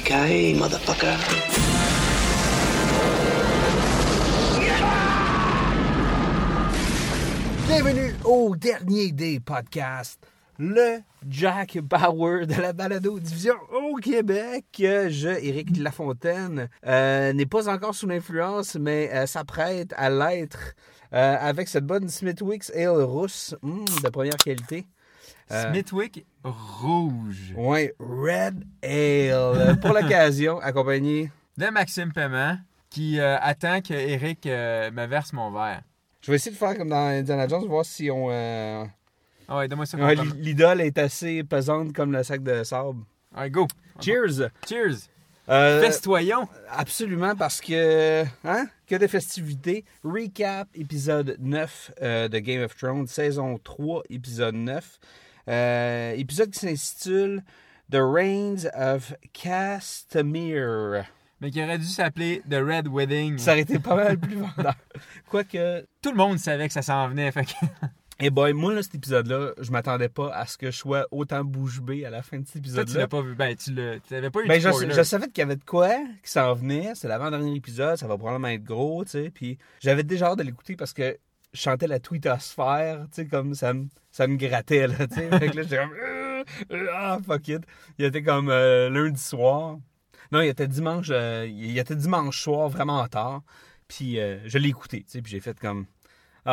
Yippee-ki-yay, motherfucker. Bienvenue au dernier des podcasts, le Jack Bauer de la balado-diffusion au Québec. Je, Éric Lafontaine, euh, n'est pas encore sous l'influence, mais euh, s'apprête à l'être euh, avec cette bonne Smithwick's Ale rousse hum, de première qualité. Euh, Smithwick rouge. Ouais, Red Ale pour l'occasion, accompagné. De Maxime Paiement qui euh, attend que Eric euh, me verse mon verre. Je vais essayer de faire comme dans Indiana Jones, voir si on. Ah ouais, donne-moi ça. ouais, L'idole est assez pesante comme le sac de sable. Allez, go. Cheers! Cheers. Euh, Festoyons. Absolument, parce que, hein, que de festivités. Recap, épisode 9 euh, de Game of Thrones, saison 3, épisode 9. Euh, épisode qui s'intitule The Reigns of Castamere. Mais qui aurait dû s'appeler The Red Wedding. Ça aurait été pas mal plus vendeur. Quoique, Tout le monde savait que ça s'en venait. Fait que... eh boy, moi, là, cet épisode-là, je m'attendais pas à ce que je sois autant bouche bée à la fin de cet Toi, tu épisode-là. l'as pas vu. Ben, tu l'avais pas eu Ben, je, savais qu'il y avait de quoi qui s'en venait. C'est l'avant-dernier épisode. Ça va probablement être gros, tu sais. Puis j'avais déjà hâte de l'écouter parce que je chantais la tweetosphère, tu sais, comme ça me, ça me grattait, là, tu sais. fait que là, j'étais comme... euh, Ah, fuck it. Il était comme euh, lundi soir. Non, il était dimanche... euh, il était dimanche soir, vraiment tard. Puis euh, je l'ai écouté, tu sais. Puis j'ai fait comme...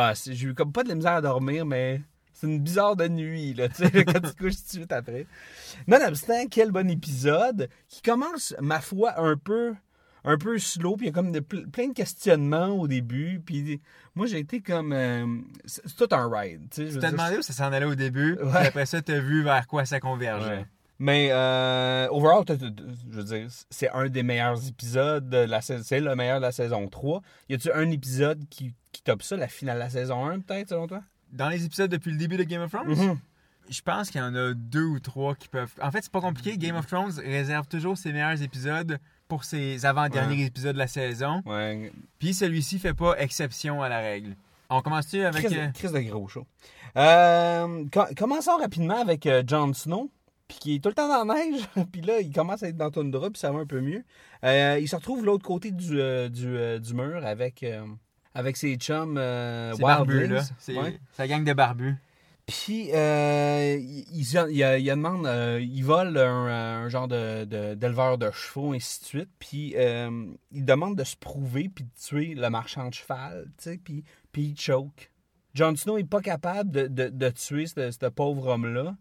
Ah, j'ai eu comme pas de la misère à dormir, mais... C'est une bizarre de nuit, là, tu sais, quand tu couches tout de suite après. Nonobstant, quel bon épisode qui commence, ma foi, un peu un peu slow, puis il y a comme de- plein de questionnements au début, puis moi j'ai été comme... euh, c'est tout un ride, tu dire, demandé où ça s'en allait au début. puis Ouais. après ça, t'as vu vers quoi ça convergeait. Ouais. Mais euh, overall, je veux dire, c'est un des meilleurs épisodes de la saison. C'est le meilleur de la saison 3. Y a-tu un épisode qui, qui top ça, la finale de la saison 1, peut-être, selon toi? Dans les épisodes depuis le début de Game of Thrones, Mhm. je pense qu'il y en a deux ou trois qui peuvent. En fait, c'est pas compliqué. Game of Thrones réserve toujours ses meilleurs épisodes pour ses avant-derniers épisodes de la saison. Ouais. Puis celui-ci fait pas exception à la règle. On commence-tu avec. Chris, euh, de- gros show. Euh, com- commençons rapidement avec euh, Jon Snow, puis qui est tout le temps dans la neige, puis là, il commence à être dans la toundra, puis ça va un peu mieux. Euh, il se retrouve de l'autre côté du, euh, du, euh, du mur avec, avec ses chums C'est barbu, là. C'est Ouais. gang de barbus. Puis, euh, il, il, il, il demande, il vole un, un genre de, de- d'éleveur de, chevaux, ainsi de suite. Puis, il demande de se prouver puis de tuer le marchand de cheval, tu sais, puis, puis il choke. Jon Snow n'est pas capable de, de, de tuer ce, ce pauvre homme-là.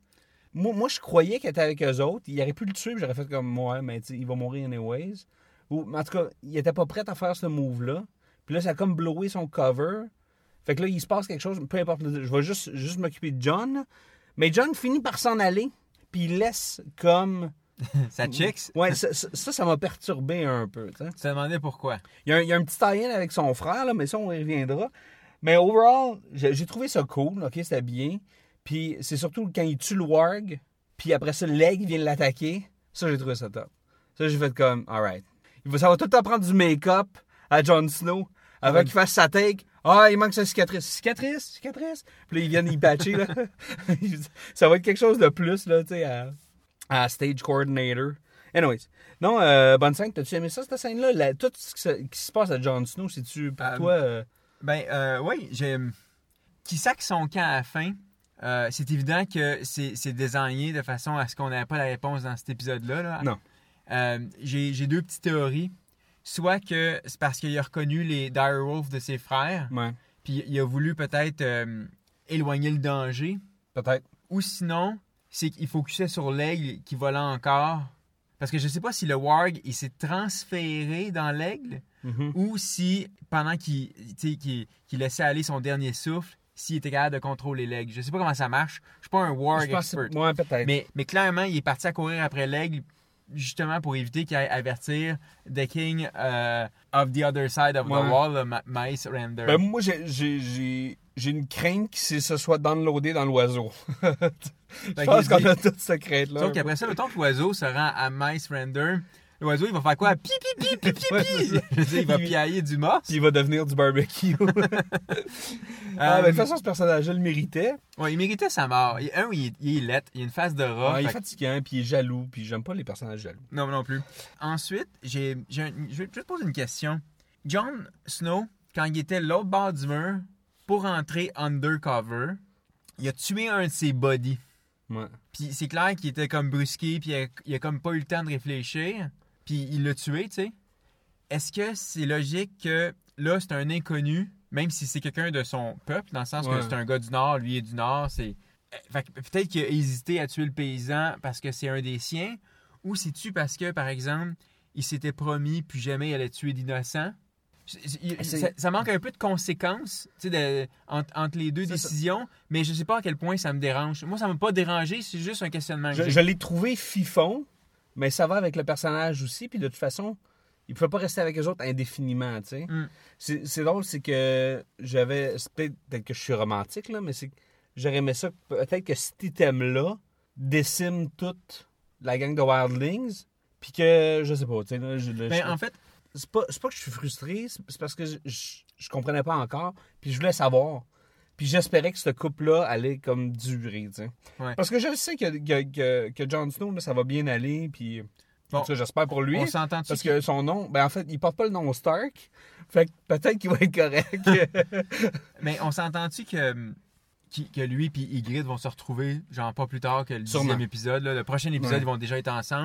Moi, moi, je croyais qu'il était avec eux autres. Il aurait pu le tuer, puis j'aurais fait comme moi, mais il va mourir anyways. Ou, en tout cas, il était pas prêt à faire ce move-là. Puis là, ça a comme blowé son cover. Fait que là, il se passe quelque chose, peu importe, je vais juste, juste m'occuper de John. Mais John finit par s'en aller, puis il laisse comme... Sa chicks? Ouais, ça, ça, ça ça m'a perturbé un peu, tu te demandais pourquoi? Il y, a il y a un petit tie-in avec son frère, là, mais ça, on y reviendra. Mais overall, j'ai j'ai trouvé ça cool, ok, c'était bien. Puis c'est surtout quand il tue le warg, puis après ça, l'aigle vient l'attaquer. Ça, j'ai trouvé ça top. Ça, j'ai fait comme, alright. Il va, ça va tout le temps prendre du make-up à Jon Snow avant Ouais. qu'il fasse sa take. Ah, il manque sa cicatrice. Cicatrice, cicatrice? Puis là, ils viennent y patcher, là. ça va être quelque chose de plus, là, tu sais, à, à stage coordinator. Anyways. Non, euh, bonne scène. T'as-tu aimé ça, cette scène-là? La- tout ce qui se, qui se passe à Jon Snow, c'est-tu pour Euh, toi... euh, Ben, euh, oui, j'ai. Qui sac son camp à la fin, euh, c'est évident que c'est désigné de façon à ce qu'on n'ait pas la réponse dans cet épisode-là. là. Non. Euh, j'ai deux petites théories. Soit que c'est parce qu'il a reconnu les Direwolves de ses frères, puis il a voulu peut-être euh, éloigner le danger. peut-être. Ou sinon, c'est qu'il focusait sur l'aigle qui volait encore. Parce que je sais pas si le warg il s'est transféré dans l'aigle Mhm. ou si pendant qu'il laissait aller son dernier souffle, s'il était capable de contrôler l'aigle. Je sais pas comment ça marche. Je suis pas un que expert. Ouais, peut-être. Mais, mais clairement, il est parti à courir après l'aigle justement pour éviter qu'il aille avertir The King euh, of the Other Side of Ouais. the Wall, le Ma- Mice Render. Ben, moi, j'ai- j'ai- une crainte que ce soit downloadé dans l'oiseau. Je Fait pense qu'on a toute cette crainte-là. Sauf qu'après ça, mettons que l'oiseau se rend à Mice Render. L'oiseau, il va faire quoi? Pi, pi, pi, pi, pi, pi. Je dire, il va Il- piailler du morse. Puis il va devenir du barbecue. Ah, ben, de toute façon, ce personnage-là le méritait. Ouais, il méritait sa mort. Il- Un, il est, il est laid, il a une face de rat. Ouais, il est fait que- fatigant, puis il est jaloux, puis j'aime pas les personnages jaloux. Non, non plus. Ensuite, j'ai, j'ai un- je vais te poser une question. Jon Snow, quand il était l'autre bord du mur, pour entrer undercover, il a tué un de ses buddies. Ouais. Puis c'est clair qu'il était comme brusqué, puis il a, il a comme pas eu le temps de réfléchir, puis il l'a tué, tu sais. Est-ce que c'est logique que là, c'est un inconnu, même si c'est quelqu'un de son peuple, dans le sens Ouais. que c'est un gars du Nord, lui est du Nord, c'est... euh, Fait que peut-être qu'il a hésité à tuer le paysan parce que c'est un des siens, ou c'est-tu parce que, par exemple, il s'était promis plus jamais il allait tuer d'innocents? Ça, ça manque un peu de conséquences tu sais, de- entre, entre les deux ça. décisions, mais je sais pas à quel point ça me dérange. Moi, ça m'a pas dérangé, c'est juste un questionnement. que je l'ai trouvé fifon, mais ça va avec le personnage aussi, puis de toute façon, il ne pouvait pas rester avec les autres indéfiniment, tu sais. Mm. C'est drôle, c'est que j'avais... Peut-être que je suis romantique, là, mais c'est j'aurais aimé ça, peut-être que cet item-là décime toute la gang de Wildlings, puis que, je sais pas, tu sais, là, je, là, Ben, je- en fait, c'est pas, c'est pas que je suis frustré, c'est c'est parce que je, je, je comprenais pas encore, puis je voulais savoir. Puis j'espérais que ce couple-là allait comme durer, tu sais. Ouais. Parce que je sais que, que, que, que Jon Snow, là, ça va bien aller, puis... Bon. j'espère pour lui. on s'entend Parce que son nom, ben en fait, il porte pas le nom Stark. Fait que peut-être qu'il va être correct. Mais on s'entend-tu que, que lui et Ygritte vont se retrouver, genre pas plus tard que le Sûrement. dixième épisode. là? Le prochain épisode, Ouais. ils vont déjà être ensemble.